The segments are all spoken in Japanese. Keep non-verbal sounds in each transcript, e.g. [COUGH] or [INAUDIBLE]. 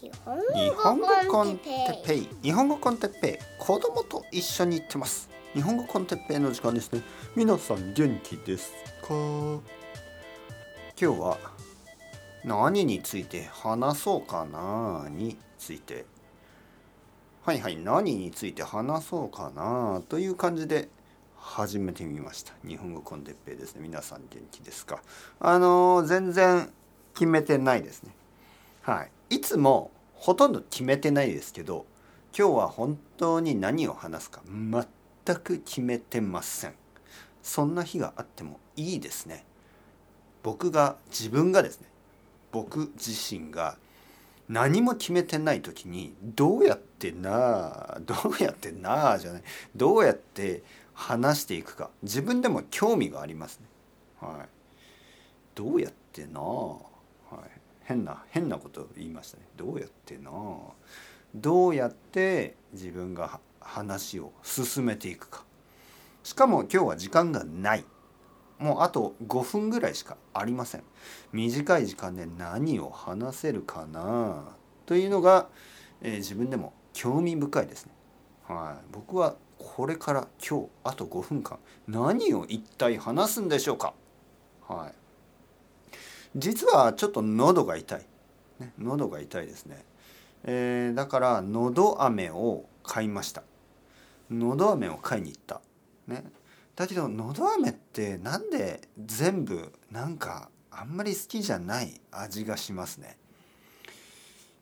日本語コンテッペイ。日本語コンテッペイ。子供と一緒に行ってます。日本語コンテッペイの時間ですね。皆さん元気ですか？今日は何について話そうかなについて。はいはい何について話そうかなという感じで始めてみました。日本語コンテッペイですね。皆さん元気ですか？あのー、全然決めてないですね。はい。いつもほとんど決めてないですけど今日は本当に何を話すか全く決めてません。そんな日があってもいいですね。僕が自分がですね僕自身が何も決めてない時にどうやってなあどうやってなあじゃないどうやって話していくか自分でも興味がありますね。はい。どうやってなあ変な変なこと言いましたね。どうやってなどうやって自分が話を進めていくか。しかも今日は時間がない。もうあと5分ぐらいしかありません。短い時間で何を話せるかな。というのが、えー、自分でも興味深いですね。はい。僕はこれから今日あと5分間何を一体話すんでしょうか。はい。実はちょっと喉が痛い、ね、喉が痛いですね、えー、だから喉飴を買いました。喉飴を買いに行った。ね。だけど喉飴ってなんで全部なんかあんまり好きじゃない味がしますね。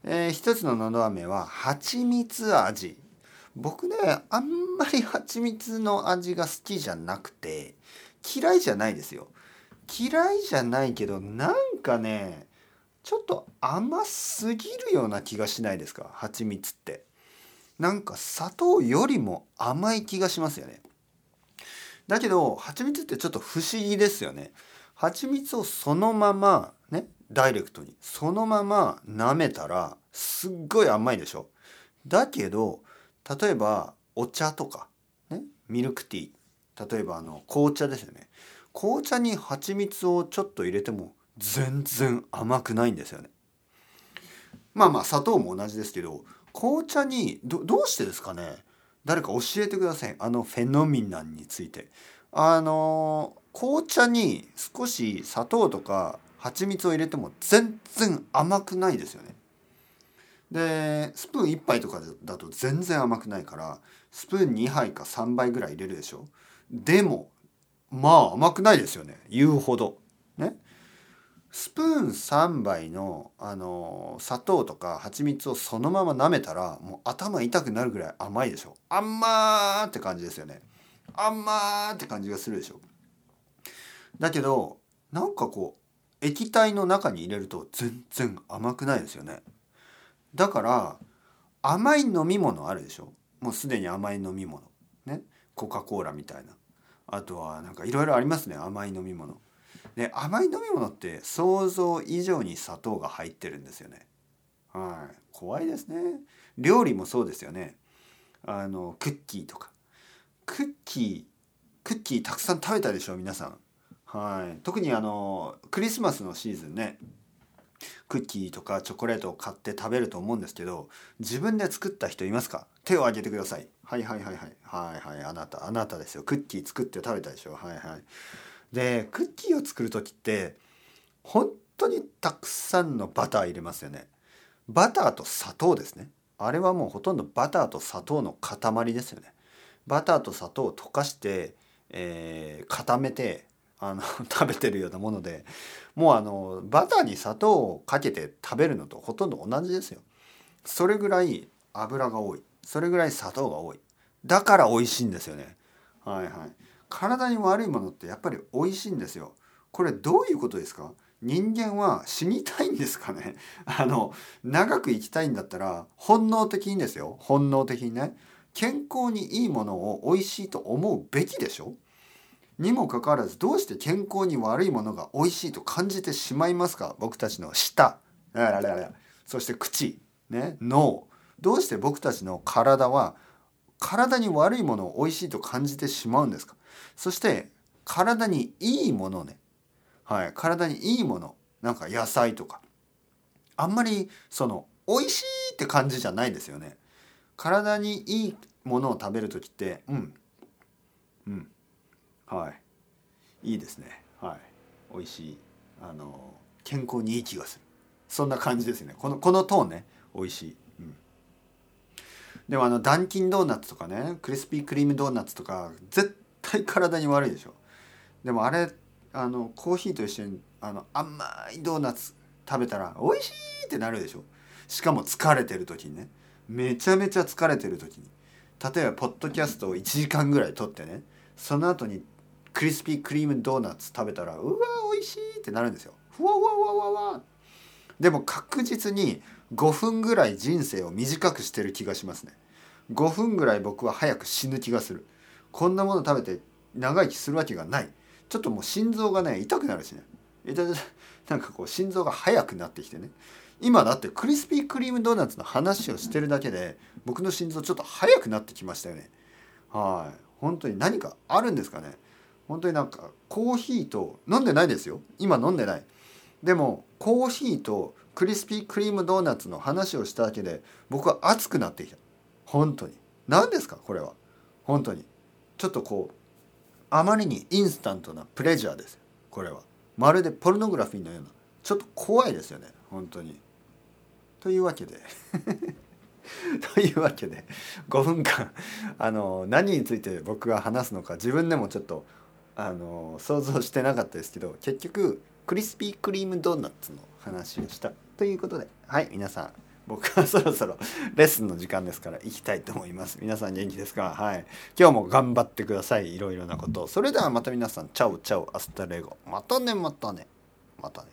えー、一つののど飴は蜂蜜味。僕ねあんまり蜂蜜の味が好きじゃなくて嫌いじゃないですよ。嫌いじゃないけどなんかねちょっと甘すぎるような気がしないですか？蜂蜜って。なんか砂糖よりも甘い気がしますよね。だけど蜂蜜ってちょっと不思議ですよね。蜂蜜をそのままねダイレクトにそのまま舐めたらすっごい甘いでしょ？だけど例えばお茶とかねミルクティー。例えばあの紅茶ですよね。紅茶に蜂蜜をちょっと入れても全然甘くないんですよね。まあまあ砂糖も同じですけど紅茶にどうしてですかね？誰か教えてくださいあのフェノミナンについて。あの紅茶に少し砂糖とか蜂蜜を入れても全然甘くないですよね。でスプーン1杯とかだと全然甘くないからスプーン2杯か3杯ぐらい入れるでしょ？でもまあ甘くないですよね言うほど。ね。スプーン3杯の、あの砂糖とか蜂蜜をそのまま舐めたらもう頭痛くなるぐらい甘いでしょ。甘ーって感じですよね。甘ーって感じがするでしょ。だけどなんかこう液体の中に入れると全然甘くないですよね。だから甘い飲み物あるでしょ。もうすでに甘い飲み物。ね。コカ・コーラみたいな。あとはなんかいろいろありますね甘い飲み物。で甘い飲み物って想像以上に砂糖が入ってるんですよね。はい、怖いですね。料理もそうですよね。あのクッキーとかクッキークッキーたくさん食べたでしょ皆さん。はい、特にあのクリスマスのシーズンねクッキーとかチョコレートを買って食べると思うんですけど自分で作った人いますか？手を挙げてくださいはいはいはいはい。はいはい。あなたあなたですよ。クッキー作って食べたでしょ。はいはい。でクッキーを作る時って本当にたくさんのバター入れますよね。バターと砂糖ですね。あれはもうほとんどバターと砂糖の塊ですよね。バターと砂糖を溶かして、えー、固めてあの [LAUGHS] 食べてるようなものでもうあのバターに砂糖をかけて食べるのとほとんど同じですよ。それぐらい油が多い。それぐらい砂糖が多い。だから美味しいんですよね。はいはい。体に悪いものってやっぱり美味しいんですよ。これどういうことですか？人間は死にたいんですかね？[LAUGHS] あの長く生きたいんだったら本能的にですよ。本能的にね。健康にいいものを美味しいと思うべきでしょ？にもかかわらずどうして健康に悪いものが美味しいと感じてしまいますか？僕たちの舌。そして口、ね、脳。どうして僕たちの体は体に悪いものを美味しいと感じてしまうんですか？そして体にいいものね、はい、体にいいもの。なんか野菜とか。あんまりその美味しいって感じじゃないですよね。体にいいものを食べる時ってうん。うん。はい。いいですね。はい。美味しい。あの健康にいい気がする。そんな感じですね。このこのトーンね。美味しい、でもあのダンキンドーナツとかねクリスピークリームドーナツとか絶対体に悪いでしょ。でもあれあのコーヒーと一緒にあの甘いドーナツ食べたら美味しいってなるでしょ。しかも疲れてる時にね。めちゃめちゃ疲れてる時に。例えばポッドキャストを1時間ぐらい撮ってね。その後にクリスピークリームドーナツ食べたらうわ美味しいってなるんですよ。ふわふわふわふわふわでも確実に5分ぐらい人生を短くしてる気がしますね。5分ぐらい僕は早く死ぬ気がする。こんなもの食べて長生きするわけがない。ちょっともう心臓がね痛くなるしね。痛なんかこう心臓が速くなってきてね。今だってクリスピークリームドーナツの話をしてるだけで僕の心臓ちょっと速くなってきましたよね。はい。本当に何かあるんですかね。本当になんかコーヒーと飲んでないですよ。今飲んでない。でもコーヒーとクリスピークリームドーナツの話をしただけで僕は熱くなってきた。本当に。何ですか？これは。本当に。ちょっとこうあまりにインスタントなプレジャーです。これは。まるでポルノグラフィーのような。ちょっと怖いですよね。本当に。というわけで。[LAUGHS] というわけで5分間。あの何について僕が話すのか自分でもちょっとあの想像してなかったですけど結局クリスピークリームドーナツの話をしたということではい皆さん僕はそろそろレッスンの時間ですから行きたいと思います。皆さん元気ですか？はい。今日も頑張ってください。いろいろなことそれではまた皆さん Ciao ciao hasta luego。またねまたね。またね。